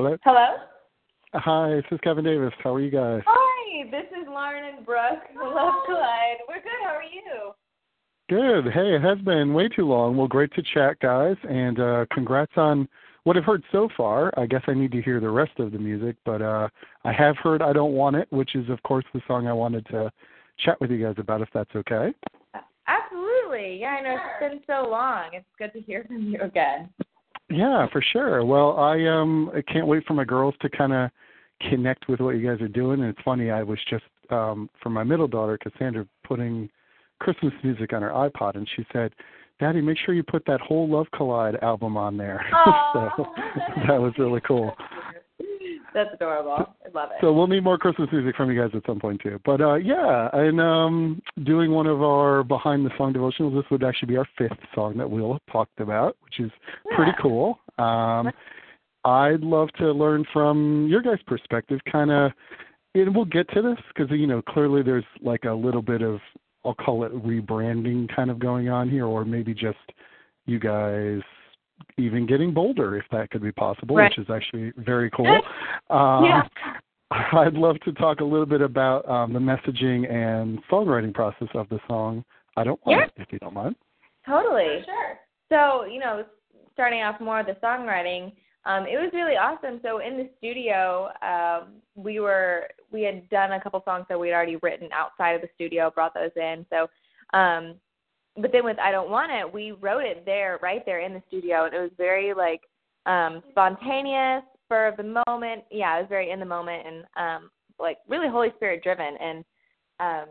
Hello. Hello. Hi, this is Kevin Davis. How are you guys? Hi, this is Lauren and Brooke. Love Collide. We're good. How are you? Good. Hey, it has been way too long. Well, great to chat, guys, and uh, congrats on what I've heard so far. I guess I need to hear the rest of the music, but uh, I have heard "I Don't Want It," which is, of course, the song I wanted to chat with you guys about, if that's okay. Absolutely. Yeah, I know it's been so long. It's good to hear from you again. Yeah, for sure. Well, I um I can't wait for my girls to kind of connect with what you guys are doing. And it's funny, I was just um for my middle daughter, Cassandra, putting Christmas music on her iPod, and she said, "Daddy, make sure you put that whole Love Collide album on there." so that was really cool. That's adorable. I love it. So we'll need more Christmas music from you guys at some point too. But uh yeah, and um doing one of our behind the song devotionals, this would actually be our fifth song that we'll have talked about, which is pretty cool. Um I'd love to learn from your guys' perspective, kind of, and we'll get to this because you know clearly there's like a little bit of I'll call it rebranding kind of going on here, or maybe just you guys even getting bolder if that could be possible, Right. which is actually very cool. Um, Yeah. I'd love to talk a little bit about um, the messaging and songwriting process of the song. I don't want it, if you don't mind. Totally. Sure. So, you know, starting off more of the songwriting, um, it was really awesome. So in the studio, um, we were we had done a couple songs that we had already written outside of the studio, brought those in. So, um, but then with I Don't Want It, we wrote it there, right there in the studio, and it was very like um, spontaneous, spur of the moment. Yeah, it was very in the moment and um, like really Holy Spirit driven. And um,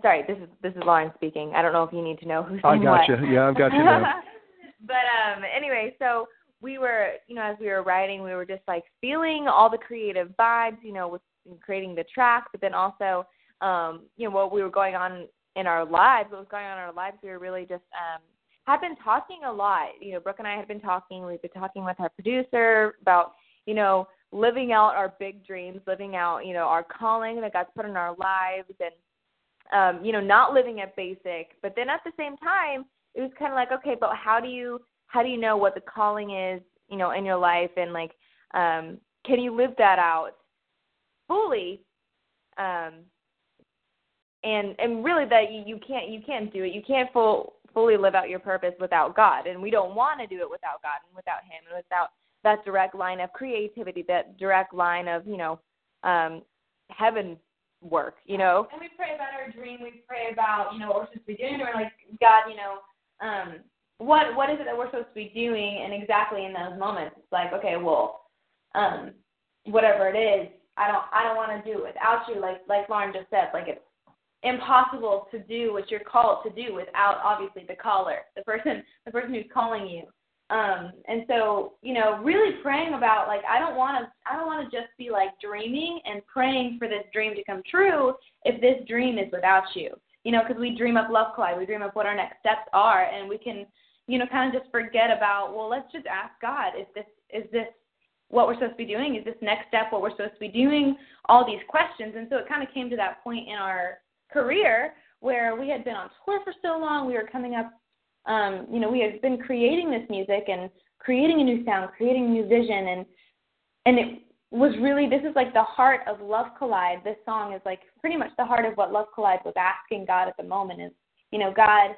sorry, this is this is Lauren speaking. I don't know if you need to know who's I got what. you. Yeah, I've got you but um anyway, so we were, you know, as we were writing, we were just like feeling all the creative vibes, you know, with creating the track, but then also um, you know, what we were going on in our lives, what was going on in our lives, we were really just um had been talking a lot. You know, Brooke and I had been talking, we've been talking with our producer about, you know, living out our big dreams, living out, you know, our calling that God's put in our lives and um, you know, not living at basic, but then at the same time, it was kind of like, okay, but how do you how do you know what the calling is, you know, in your life, and like, um, can you live that out fully? Um, and and really, that you, you can't you can't do it. You can't full fully live out your purpose without God, and we don't want to do it without God and without Him and without that direct line of creativity, that direct line of you know, um, heaven work, you know. And we pray about our dream. We pray about you know what we're supposed to be doing. We're like God, you know, um, what what is it that we're supposed to be doing? And exactly in those moments, it's like okay, well, um, whatever it is, I don't I don't want to do it without you. Like like Lauren just said, like it's impossible to do what you're called to do without obviously the caller, the person the person who's calling you. Um, and so, you know, really praying about like I don't want to I don't want to just be like dreaming and praying for this dream to come true if this dream is without you. You know, because we dream up Love Collide, we dream up what our next steps are, and we can, you know, kind of just forget about well, let's just ask God, is this is this what we're supposed to be doing? Is this next step what we're supposed to be doing? All these questions, and so it kind of came to that point in our career where we had been on tour for so long, we were coming up um, you know, we had been creating this music and creating a new sound, creating a new vision, and and it was really this is like the heart of Love Collide. This song is like pretty much the heart of what Love Collide was asking God at the moment. Is you know, God,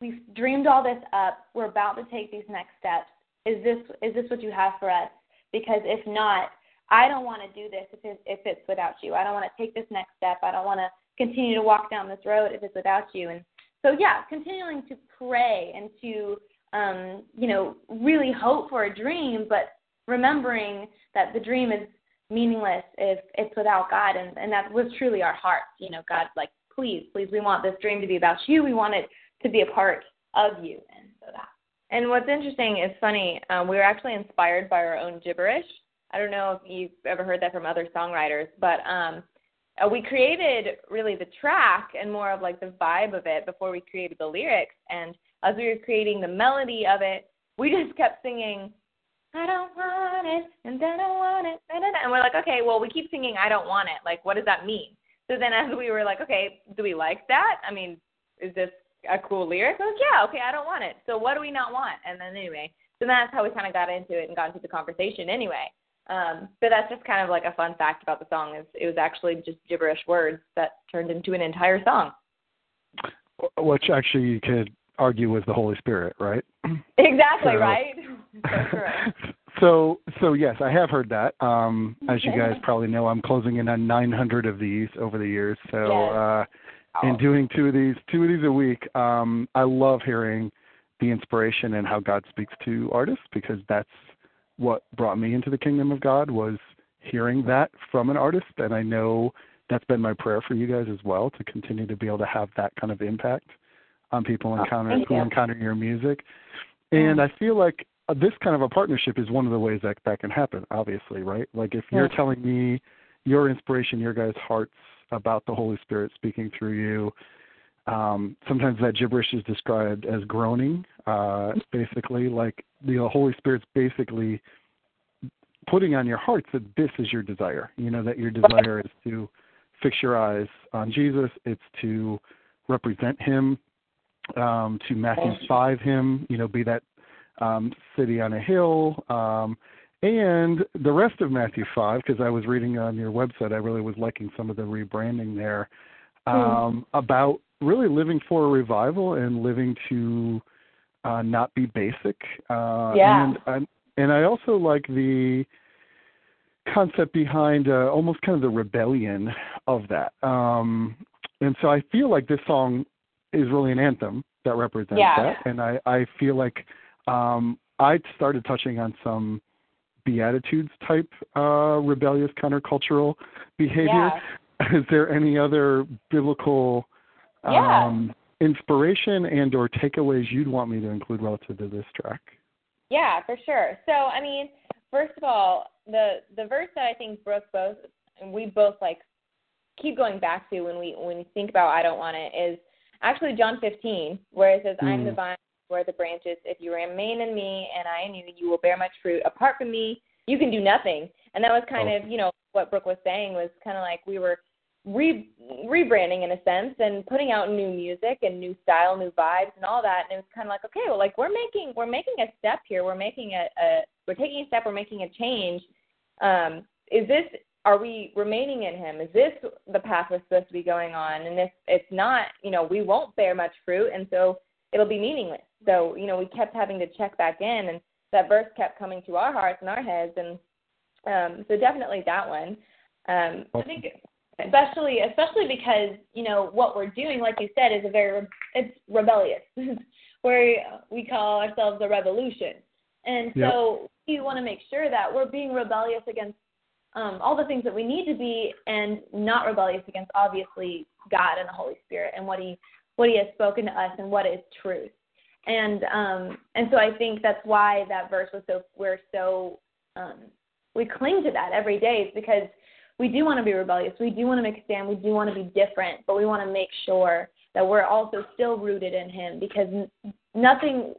we've dreamed all this up. We're about to take these next steps. Is this is this what you have for us? Because if not, I don't want to do this if it's, if it's without you. I don't want to take this next step. I don't want to continue to walk down this road if it's without you. And so yeah, continuing to pray and to um, you know really hope for a dream, but remembering that the dream is meaningless if it's without God, and and that was truly our heart. You know, God, like please, please, we want this dream to be about you. We want it to be a part of you, and so that. And what's interesting is funny. Um, we were actually inspired by our own gibberish. I don't know if you've ever heard that from other songwriters, but um, uh, we created really the track and more of like the vibe of it before we created the lyrics. And as we were creating the melody of it, we just kept singing, I don't want it, and I want it, da, da, da. and we're like, okay, well, we keep singing, I don't want it. Like, what does that mean? So then as we were like, okay, do we like that? I mean, is this a cool lyric? We're like, yeah, okay, I don't want it. So what do we not want? And then anyway, So that's how we kind of got into it and got into the conversation anyway. Um, but that's just kind of like a fun fact about the song is it was actually just gibberish words that turned into an entire song. Which actually you could argue was the Holy Spirit, right? Exactly So- right. so so yes, I have heard that. Um, as you guys probably know, I'm closing in on 900 of these over the years. So Yes. uh, and doing two of these two of these a week, um, I love hearing the inspiration and how God speaks to artists because that's what brought me into the kingdom of God was hearing that from an artist, and I know that's been my prayer for you guys as well to continue to be able to have that kind of impact on people oh, encounter thank who encounter your music. And I feel like this kind of a partnership is one of the ways that that can happen. Obviously, right? Like if you're telling me your inspiration, your guys' hearts about the Holy Spirit speaking through you. Um, sometimes that gibberish is described as groaning. Uh, basically, like the Holy Spirit's basically putting on your hearts that this is your desire. You know that your desire is to fix your eyes on Jesus. It's to represent Him, um, to Matthew five Him. You know, be that um, city on a hill. Um, and the rest of Matthew 5, because I was reading on your website, I really was liking some of the rebranding there um, about really living for a revival and living to uh, not be basic. Uh, Yeah. And, and and I also like the concept behind uh, almost kind of the rebellion of that. Um, and so I feel like this song is really an anthem that represents Yeah. that. And I, I feel like um, I started touching on some Beatitudes type uh, rebellious countercultural behavior. Yeah. Is there any other biblical Yeah. um, inspiration and or takeaways you'd want me to include relative to this track? Yeah, for sure. So, I mean, first of all, the the verse that I think Brooke both and we both like keep going back to when we when we think about I don't want it is actually John 15, where it says, "I'm the Mm. vine, are the branches. If you remain in me and I in you, you will bear much fruit. Apart from me, you can do nothing." And that was kind Oh. of you know what Brooke was saying was kind of like we were re rebranding in a sense and putting out new music and new style, new vibes and all that. And it was kind of like, okay, well, like we're making we're making a step here. We're making a, a we're taking a step. We're making a change. Um, is this are we remaining in Him? Is this the path we're supposed to be going on? And if it's not, you know, we won't bear much fruit, and so it'll be meaningless. So you know, we kept having to check back in, and that verse kept coming to our hearts and our heads, and um, so definitely that one. Um, I think especially especially because you know what we're doing, like you said, is a very it's rebellious. where we call ourselves a revolution, and so we want to make sure that we're being rebellious against um, all the things that we need to be, and not rebellious against obviously God and the Holy Spirit and what He what He has spoken to us and what is truth. And um, and so I think that's why that verse was so we're so um, we cling to that every day is because we do want to be rebellious. We do want to make a stand. We do want to be different, but we want to make sure that we're also still rooted in Him because nothing,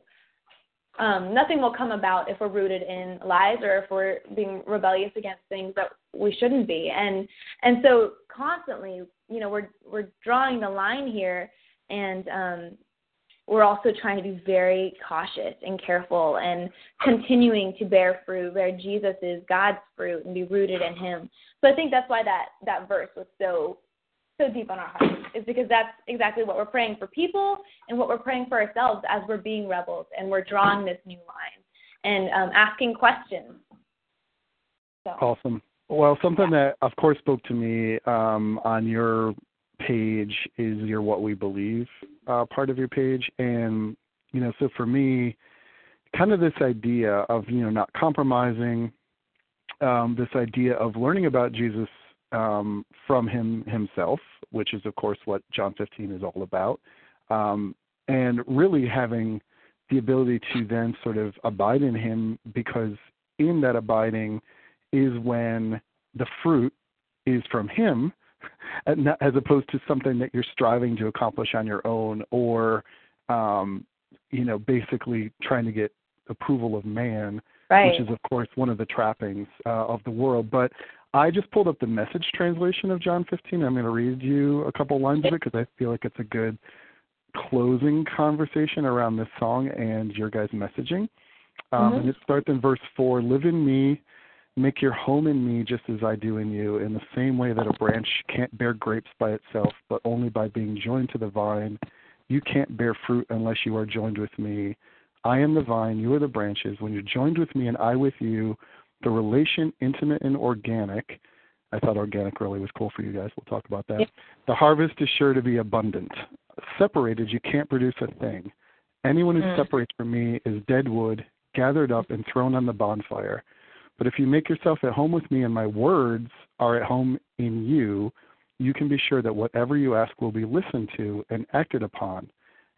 um, nothing will come about if we're rooted in lies or if we're being rebellious against things that we shouldn't be. And and so constantly, you know, we're we're drawing the line here, and um, we're also trying to be very cautious and careful and continuing to bear fruit, bear Jesus is God's fruit and be rooted in him. So I think that's why that, that verse was so so deep on our hearts, is because that's exactly what we're praying for people and what we're praying for ourselves as we're being rebels and we're drawing this new line and um, asking questions. So Awesome. Well, something that, of course, spoke to me um, on your page is your "What We Believe" uh, part of your page, and you know, so for me, kind of this idea of you know not compromising, um, this idea of learning about Jesus um, from him himself, which is of course what John 15 is all about, um, and really having the ability to then sort of abide in him because in that abiding is when the fruit is from him as opposed to something that you're striving to accomplish on your own or um you know basically trying to get approval of man right. which is of course one of the trappings uh, of the world but i just pulled up the message translation of john 15 i'm going to read you a couple lines of it because i feel like it's a good closing conversation around this song and your guys messaging Um, Mhm. And it starts in verse 4 Live in me, make your home in me just as I do in you, in the same way that a branch can't bear grapes by itself, but only by being joined to the vine. You can't bear fruit unless you are joined with me. I am the vine, you are the branches. When you're joined with me and I with you, the relation intimate and organic. I thought organic really was cool for you guys. We'll talk about that. Yeah. The harvest is sure to be abundant. Separated, you can't produce a thing. Anyone who Mm. separates from me is dead wood, gathered up and thrown on the bonfire. But if you make yourself at home with me and my words are at home in you, you can be sure that whatever you ask will be listened to and acted upon.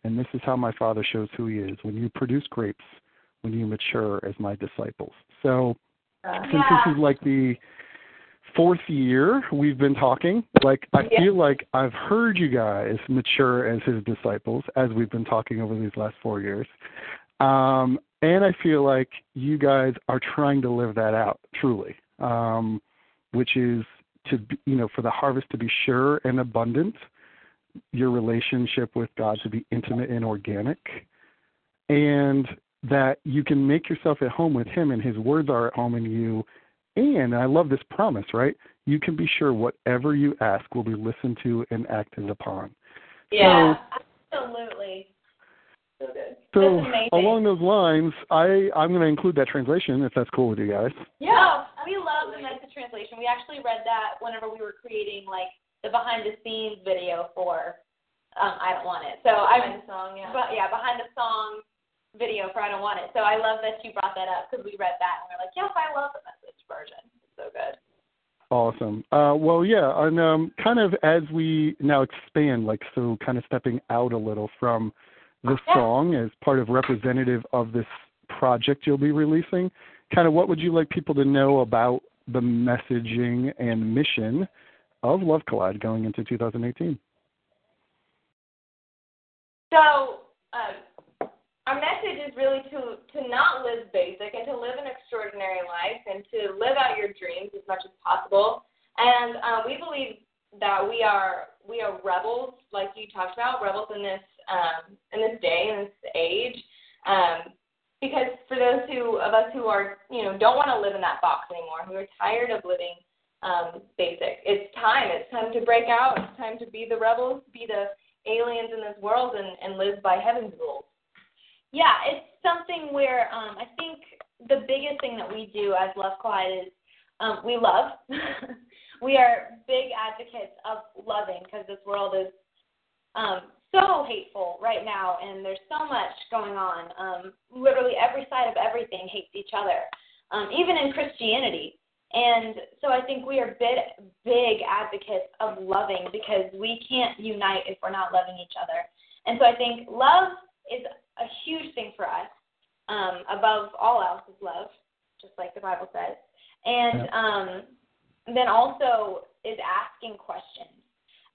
And this is how my Father shows who he is when you produce grapes, when you mature as my disciples. So, Uh, since this is like the fourth year we've been talking, like I Yeah. feel like I've heard you guys mature as his disciples as we've been talking over these last four years. Um, and I feel like you guys are trying to live that out truly, um, which is to be, you know for the harvest to be sure and abundant, your relationship with God to be intimate and organic, and that you can make yourself at home with Him and His words are at home in you. And I love this promise, right? You can be sure whatever you ask will be listened to and acted upon. yeah, absolutely. So good. So along those lines, I I'm going to include that translation if that's cool with you guys. Yeah, we love the message translation. We actually read that whenever we were creating like the behind the scenes video for um, I don't want it. So I behind the song, yeah. But yeah, behind the song video for I don't want it. So I love that you brought that up because we read that and we're like, yes, I love the message version. It's so good. Awesome. Uh, well, yeah, and um, kind of as we now expand, like so, kind of stepping out a little from the Yeah. song as part of representative of this project you'll be releasing. Kind of, what would you like people to know about the messaging and mission of Love Collide going into 2018? So um, our message is really to to not live basic and to live an extraordinary life and to live out your dreams as much as possible. And uh, we believe that we are we are rebels, like you talked about, rebels in this um, in this day in this age. Um, because for those who of us who are you know don't want to live in that box anymore, who are tired of living break out. It's time to be the rebels, be the aliens in this world and, and live by heaven's rules. Yeah, it's something where um, I think the biggest thing that we do as Love Collide is um, we love. we are big advocates of loving because this world is um, so hateful right now, and there's so much going on. Um, literally every side of everything hates each other, um, even in Christianity. And so I think we are big, big advocates of loving because we can't unite if we're not loving each other. And so I think love is a huge thing for us. Um, above all else is love, just like the Bible says. And um, then also is asking questions.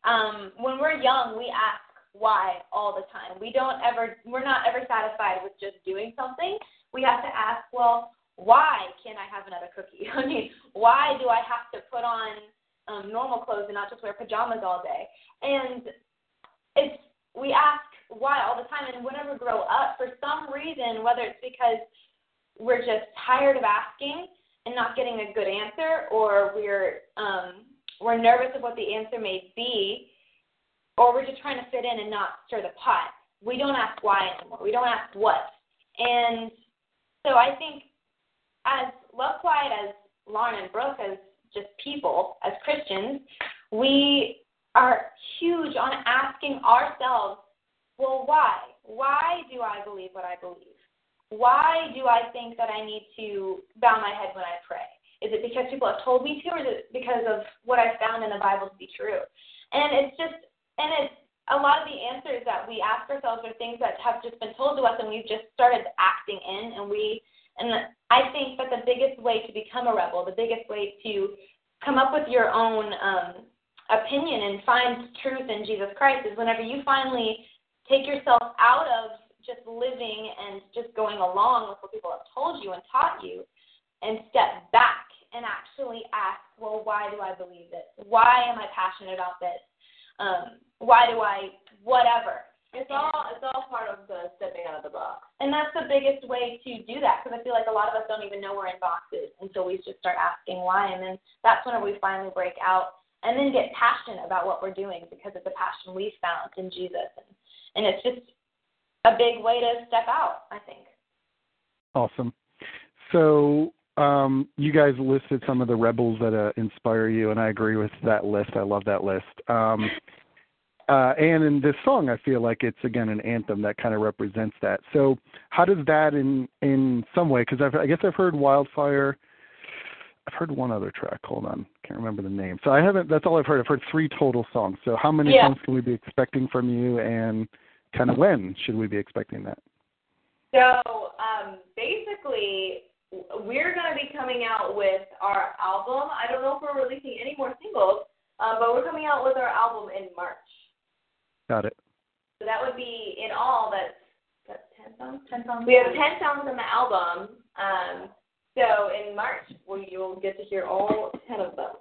Um, when we're young, we ask why all the time. We don't ever, we're not ever satisfied with just doing something. We have to ask, well, why can't I have another cookie? I mean, why do I have to put on um, normal clothes and not just wear pajamas all day? And it's we ask why all the time, and whenever we grow up, for some reason, whether it's because we're just tired of asking and not getting a good answer, or we're um, we're nervous of what the answer may be, or we're just trying to fit in and not stir the pot. We don't ask why anymore. We don't ask what. And so I think as Love Collide, as Lauren and Brooke, as just people, as Christians, we are huge on asking ourselves, well, why? Why do I believe what I believe? Why do I think that I need to bow my head when I pray? Is it because people have told me to, or is it because of what I found in the Bible to be true? And it's just, and it's a lot of the answers that we ask ourselves are things that have just been told to us, and we've just started acting in, and we, and I think that the biggest way to become a rebel, the biggest way to come up with your own um, opinion and find truth in Jesus Christ is whenever you finally take yourself out of just living and just going along with what people have told you and taught you and step back and actually ask, well, why do I believe this? Why am I passionate about this? Um, why do I, whatever? It's all it's all part of the stepping out of the box. And that's the biggest way to do that because I feel like a lot of us don't even know we're in boxes until we just start asking why. And then that's whenever we finally break out and then get passionate about what we're doing because it's a passion we found in Jesus. And, and it's just a big way to step out, I think. Awesome. So um, you guys listed some of the rebels that uh, inspire you, and I agree with that list. I love that list. Um, uh, and in this song, I feel like it's again an anthem that kind of represents that. So, how does that, in in some way, because I guess I've heard Wildfire. I've heard one other track. Hold on, can't remember the name. So I haven't. That's all I've heard. I've heard three total songs. So how many Yeah. songs can we be expecting from you, and kind of when should we be expecting that? So um, basically, we're going to be coming out with our album. I don't know if we're releasing any more singles, um, but we're coming out with our album in March. Got it. So that would be in all. That's that's ten songs. Ten songs. We have ten songs on the album. Um, so in March, we you'll get to hear all ten of them.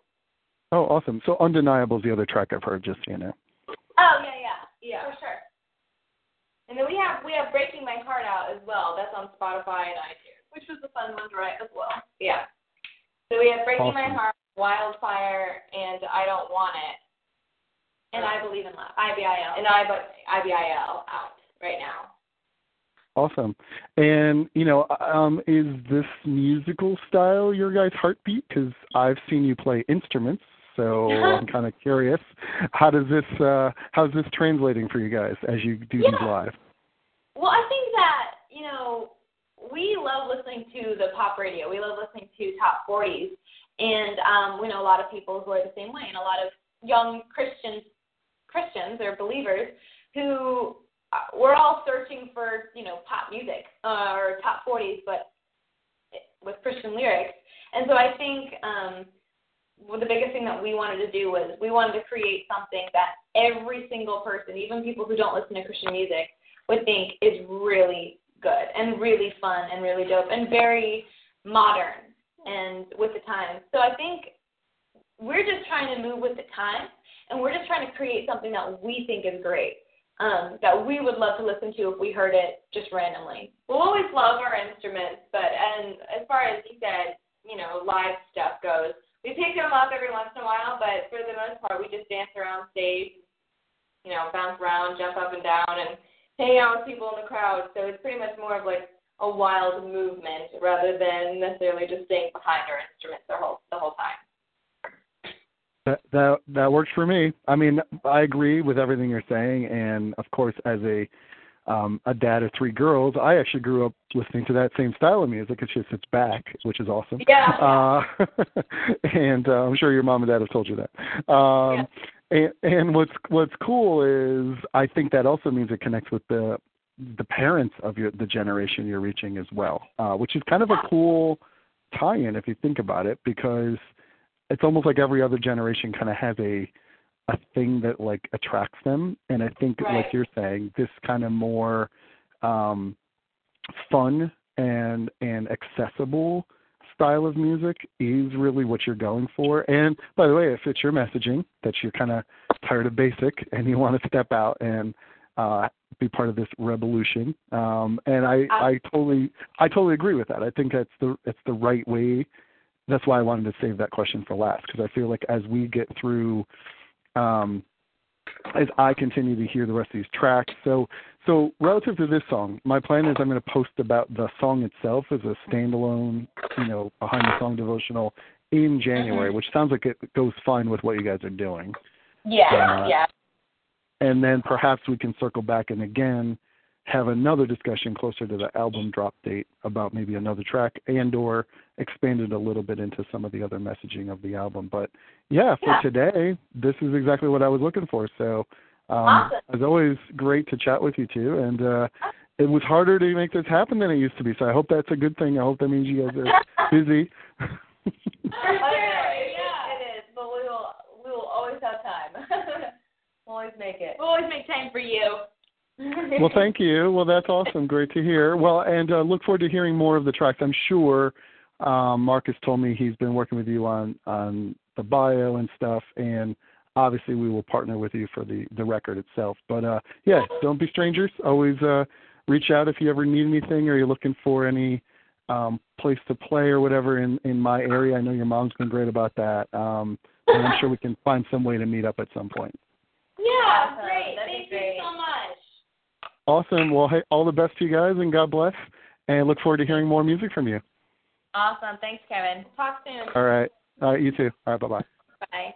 Oh, awesome. So Undeniable is the other track I've heard. Just so you know. Oh yeah, yeah, yeah. For sure. And then we have we have Breaking My Heart out as well. That's on Spotify and iTunes. Which was a fun one to write as well. Yeah. So we have Breaking My Heart, Wildfire, and I Don't Want It. And I believe in love. IBIL. And I but IBIL out right now. Awesome. And you know, um, is this musical style your guys' heartbeat? Because I've seen you play instruments, so I'm kind of curious. How does this? Uh, how's this translating for you guys as you do these live? Well, I think that, you know, we love listening to the pop radio. We love listening to top 40s. And um, we know a lot of people who are the same way, and a lot of young Christians, Christians or believers who uh, we're all searching for, you know, pop music uh, or top 40s, but with Christian lyrics. And so I think um, well, the biggest thing that we wanted to do was we wanted to create something that every single person, even people who don't listen to Christian music, would think is really good and really fun and really dope and very modern and with the times. So I think we're just trying to move with the times and we're just trying create something that we think is great. Um, that we would love to listen to if we heard it just randomly. We'll always love our instruments, but and as far as you said, you know, live stuff goes, we pick them up every once in a while, but for the most part, we just dance around stage, you know, bounce around, jump up and down, and hang out with people in the crowd. So it's pretty much more of like a wild movement rather than necessarily just staying behind our instruments the whole the whole time. That that that works for me. I mean, I agree with everything you're saying, and of course, as a um, a dad of three girls, I actually grew up listening to that same style of music. It's just it's back, which is awesome. Yeah. Uh, and uh, I'm sure your mom and dad have told you that. Um, and, and what's what's cool is I think that also means it connects with the the parents of your the generation you're reaching as well, uh, which is kind of a cool tie-in if you think about it, because it's almost like every other generation kind of has a a thing that like attracts them, and I think Right. like you're saying, this kind of more um, fun and and accessible style of music is really what you're going for. And by the way, if it's your messaging that you're kind of tired of basic and you want to step out and uh, be part of this revolution, um, and I, I totally I totally agree with that. I think that's the it's the right way. That's why I wanted to save that question for last because I feel like as we get through, um, as I continue to hear the rest of these tracks, so so relative to this song, my plan is I'm going to post about the song itself as a standalone, you know, behind the song devotional in January, which sounds like it goes fine with what you guys are doing. Yeah, Uh, yeah. And then perhaps we can circle back and again have another discussion closer to the album drop date about maybe another track and or expand it a little bit into some of the other messaging of the album. But yeah, for Yeah. today, this is exactly what I was looking for. So um Awesome. as always great to chat with you too and uh it was harder to make this happen than it used to be. So I hope that's a good thing. I hope that means you guys are busy. Yeah, it is. But we will we will always have time. we'll always make it. We'll always make time for you. Well, thank you. Well, that's awesome. Great to hear. Well, and uh, look forward to hearing more of the tracks. I'm sure um, Marcus told me he's been working with you on on the bio and stuff, and obviously we will partner with you for the the record itself. But uh, yeah, don't be strangers. Always uh, reach out if you ever need anything or you're looking for any um, place to play or whatever in in my area. I know your mom's been great about that. Um, and I'm sure we can find some way to meet up at some point. Yeah, Awesome. great. That'd be Thank great. you so much. Awesome. Well, hey, all the best to you guys, and God bless. And look forward to hearing more music from you. Awesome. Thanks, Kevin. Talk soon. All right. All right. You too. All right. Bye bye. Bye.